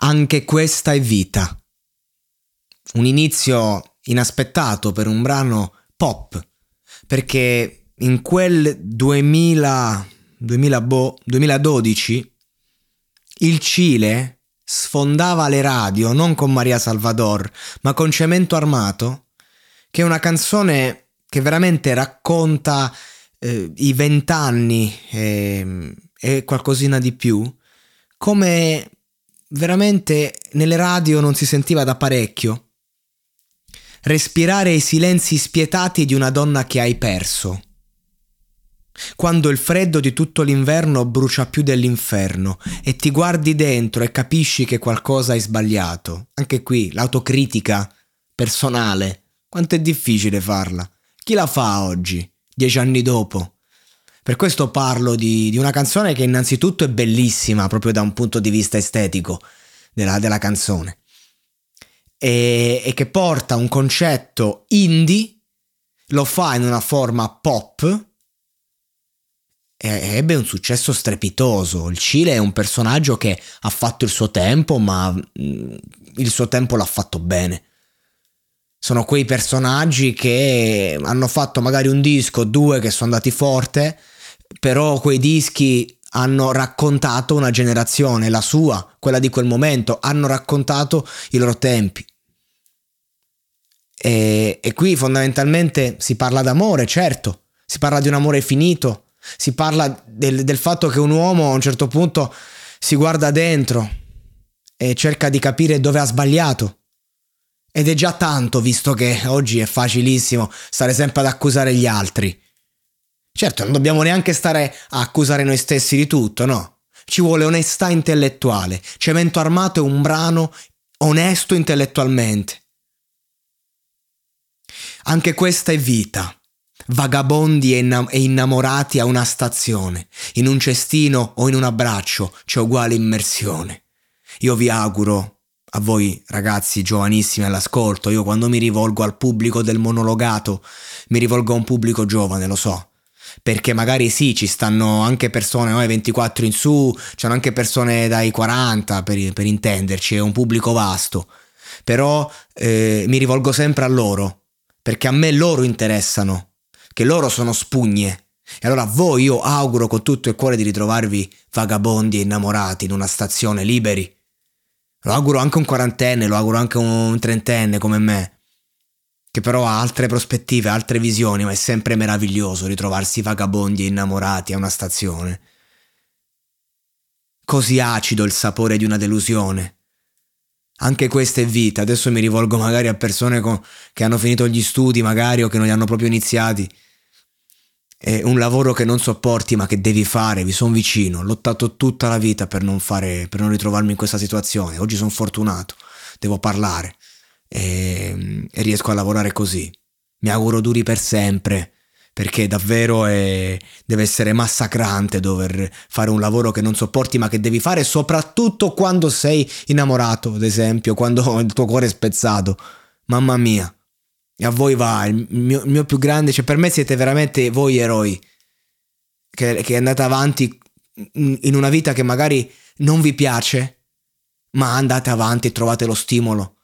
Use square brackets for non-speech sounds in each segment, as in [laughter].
Anche questa è vita. Un inizio inaspettato per un brano pop, perché in quel 2000, 2000 boh, 2012 il Cile sfondava le radio non con Maria Salvador, ma con Cemento Armato, che è una canzone che veramente racconta eh, i vent'anni e, e qualcosina di più, come veramente nelle radio non si sentiva da parecchio. Respirare i silenzi spietati di una donna che hai perso. Quando il freddo di tutto l'inverno brucia più dell'inferno e ti guardi dentro e capisci che qualcosa hai sbagliato. Anche qui l'autocritica personale. Quanto è difficile farla. Chi la fa oggi, dieci anni dopo? Per questo parlo di, di, una canzone che innanzitutto è bellissima proprio da un punto di vista estetico della, della canzone e, e, che porta un concetto indie, lo fa in una forma pop ebbe un successo strepitoso. Il Cile è un personaggio che ha fatto il suo tempo, ma mm, il suo tempo l'ha fatto bene. Sono quei personaggi che hanno fatto magari un disco, due che sono andati forte, però quei dischi hanno raccontato una generazione, la sua, quella di quel momento, hanno raccontato i loro tempi. E, e, qui fondamentalmente si parla d'amore, certo, si parla di un amore finito, si parla del, del fatto che un uomo a un certo punto si guarda dentro e cerca di capire dove ha sbagliato. Ed è già tanto, visto che oggi è facilissimo stare sempre ad accusare gli altri. Certo, non dobbiamo neanche stare a accusare noi stessi di tutto, no? Ci vuole onestà intellettuale. Cemento Armato è un brano onesto intellettualmente. Anche questa è vita. Vagabondi e, e innamorati a una stazione. In un cestino o in un abbraccio c'è uguale immersione. Io vi auguro a voi ragazzi giovanissimi all'ascolto, io quando mi rivolgo al pubblico del monologato, mi rivolgo a un pubblico giovane, lo so, perché magari sì, ci stanno anche persone no, 24 in su, c'hanno anche persone dai 40 per, per intenderci, è un pubblico vasto, però eh, mi rivolgo sempre a loro, perché a me loro interessano, che loro sono spugne. E allora a voi io auguro con tutto il cuore di ritrovarvi vagabondi e innamorati in una stazione liberi. Lo auguro anche un quarantenne, lo auguro anche un trentenne come me che però ha altre prospettive, altre visioni, ma è sempre meraviglioso ritrovarsi vagabondi e innamorati a una stazione. Così acido il sapore di una delusione. Anche questa è vita, adesso mi rivolgo magari a persone con, che hanno finito gli studi, magari, o che non li hanno proprio iniziati. È un lavoro che non sopporti, ma che devi fare, vi sono vicino. Ho lottato tutta la vita per non, fare, per non ritrovarmi in questa situazione. Oggi sono fortunato, devo parlare e, e riesco a lavorare così. Mi auguro duri per sempre perché davvero è, deve essere massacrante dover fare un lavoro che non sopporti ma che devi fare soprattutto quando sei innamorato, ad esempio, quando [laughs] il tuo cuore è spezzato. Mamma mia. E a voi va, il mio, il mio, più grande, cioè per me siete veramente voi eroi, che, che andate avanti in una vita che magari non vi piace, ma andate avanti e trovate lo stimolo.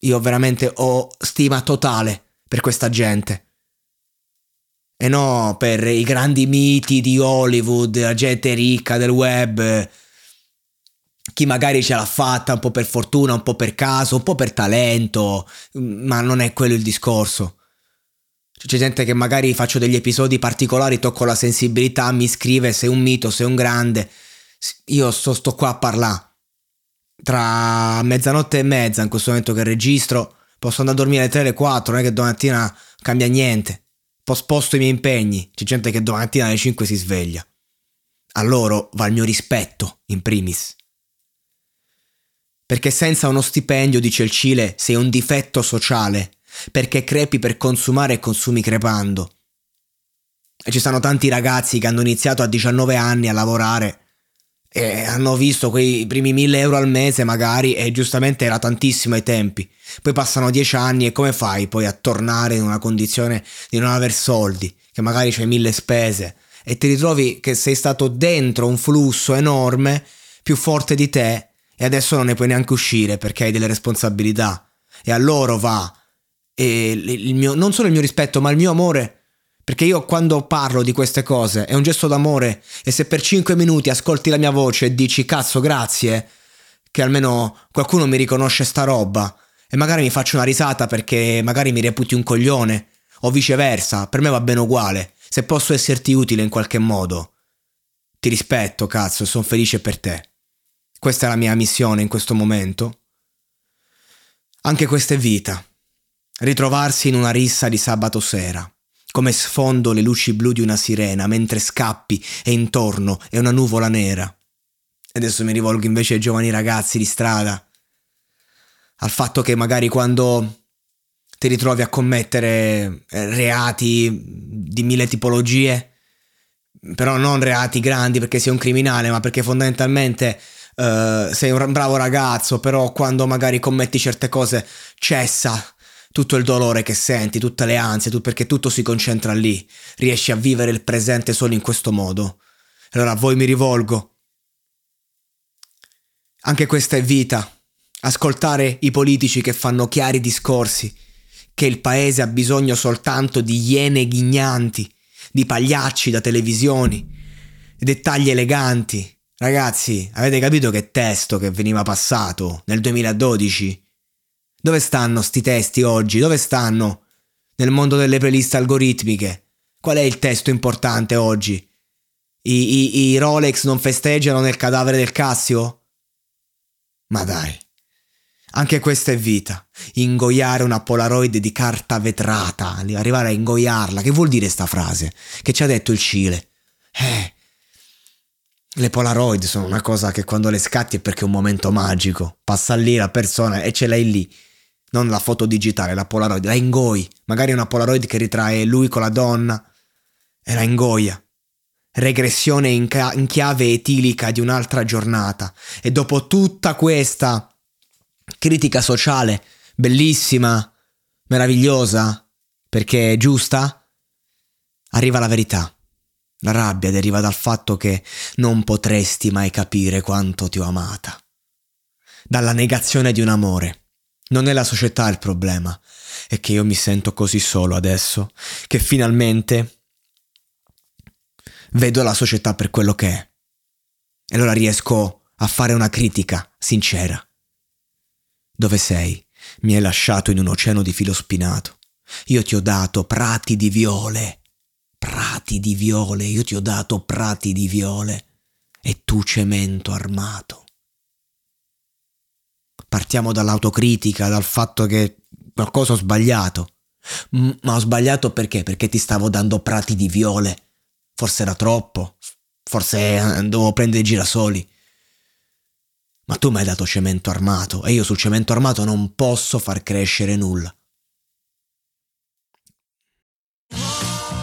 Io veramente ho stima totale per questa gente e no per i grandi miti di Hollywood, la gente ricca del web, chi magari ce l'ha fatta un po' per fortuna, un po' per caso, un po' per talento, ma non è quello il discorso. C'è gente che magari faccio degli episodi particolari, tocco la sensibilità, mi scrive se è un mito, se è un grande. Io sto, sto qua a parlare. Tra mezzanotte e mezza, in questo momento che registro, posso andare a dormire alle 3 alle 4, non è che domattina cambia niente posposto i miei impegni, c'è gente che domattina alle 5 si sveglia. A loro va il mio rispetto, in primis. Perché senza uno stipendio, dice il Cile, sei un difetto sociale, perché crepi per consumare e consumi crepando. E ci sono tanti ragazzi che hanno iniziato a 19 anni a lavorare e hanno visto quei primi 1000 euro al mese magari e giustamente era tantissimo ai tempi. Poi passano 10 anni e come fai poi a tornare in una condizione di non aver soldi, che magari c'hai mille spese e ti ritrovi che sei stato dentro un flusso enorme, più forte di te e adesso non ne puoi neanche uscire perché hai delle responsabilità e a loro va e il mio, non solo il mio rispetto ma il mio amore perché io quando parlo di queste cose è un gesto d'amore e se per 5 minuti ascolti la mia voce e dici cazzo grazie, che almeno qualcuno mi riconosce sta roba e magari mi faccio una risata perché magari mi reputi un coglione o viceversa, per me va bene uguale, se posso esserti utile in qualche modo. Ti rispetto, cazzo, e sono felice per te. Questa è la mia missione in questo momento. Anche questa è vita. Ritrovarsi in una rissa di sabato sera come sfondo le luci blu di una sirena mentre scappi e intorno è una nuvola nera. E adesso mi rivolgo invece ai giovani ragazzi di strada, al fatto che magari quando ti ritrovi a commettere eh, reati di mille tipologie, però non reati grandi perché sei un criminale, ma perché fondamentalmente uh, sei un bravo ragazzo, però quando magari commetti certe cose cessa tutto il dolore che senti, tutte le ansie, tu, perché tutto si concentra lì, riesci a vivere il presente solo in questo modo. Allora a voi mi rivolgo. Anche questa è vita. Ascoltare i politici che fanno chiari discorsi, che il paese ha bisogno soltanto di iene ghignanti, di pagliacci da televisioni, dettagli eleganti. Ragazzi, avete capito che testo che veniva passato nel 2012? Dove stanno sti testi oggi? Dove stanno? Nel mondo delle playlist algoritmiche. Qual è il testo importante oggi? I, i, I, Rolex non festeggiano nel cadavere del Cassio? Ma dai. Anche questa è vita. Ingoiare una Polaroid di carta vetrata, arrivare a ingoiarla. Che vuol dire sta frase? Che ci ha detto il Cile? Eh. Le Polaroid sono una cosa che quando le scatti è perché è un momento magico. Passa lì la persona e ce l'hai lì non la foto digitale, la Polaroid, la ingoi, magari una Polaroid che ritrae lui con la donna e la ingoia. Regressione in, ca- in chiave etilica di un'altra giornata. E dopo tutta questa critica sociale, bellissima, meravigliosa, perché è giusta, arriva la verità. La rabbia deriva dal fatto che non potresti mai capire quanto ti ho amata. Dalla negazione di un amore non è la società il problema, è che io mi sento così solo adesso, che finalmente vedo la società per quello che è. E allora riesco a fare una critica sincera. Dove sei? Mi hai lasciato in un oceano di filo spinato. Io ti ho dato prati di viole. Prati di viole, io ti ho dato prati di viole. E tu cemento armato partiamo dall'autocritica, dal fatto che qualcosa ho sbagliato. Ma ho sbagliato perché? Perché ti stavo dando prati di viole. Forse era troppo. Forse dovevo prendere i girasoli. Ma tu mi hai dato cemento armato e io sul cemento armato non posso far crescere nulla.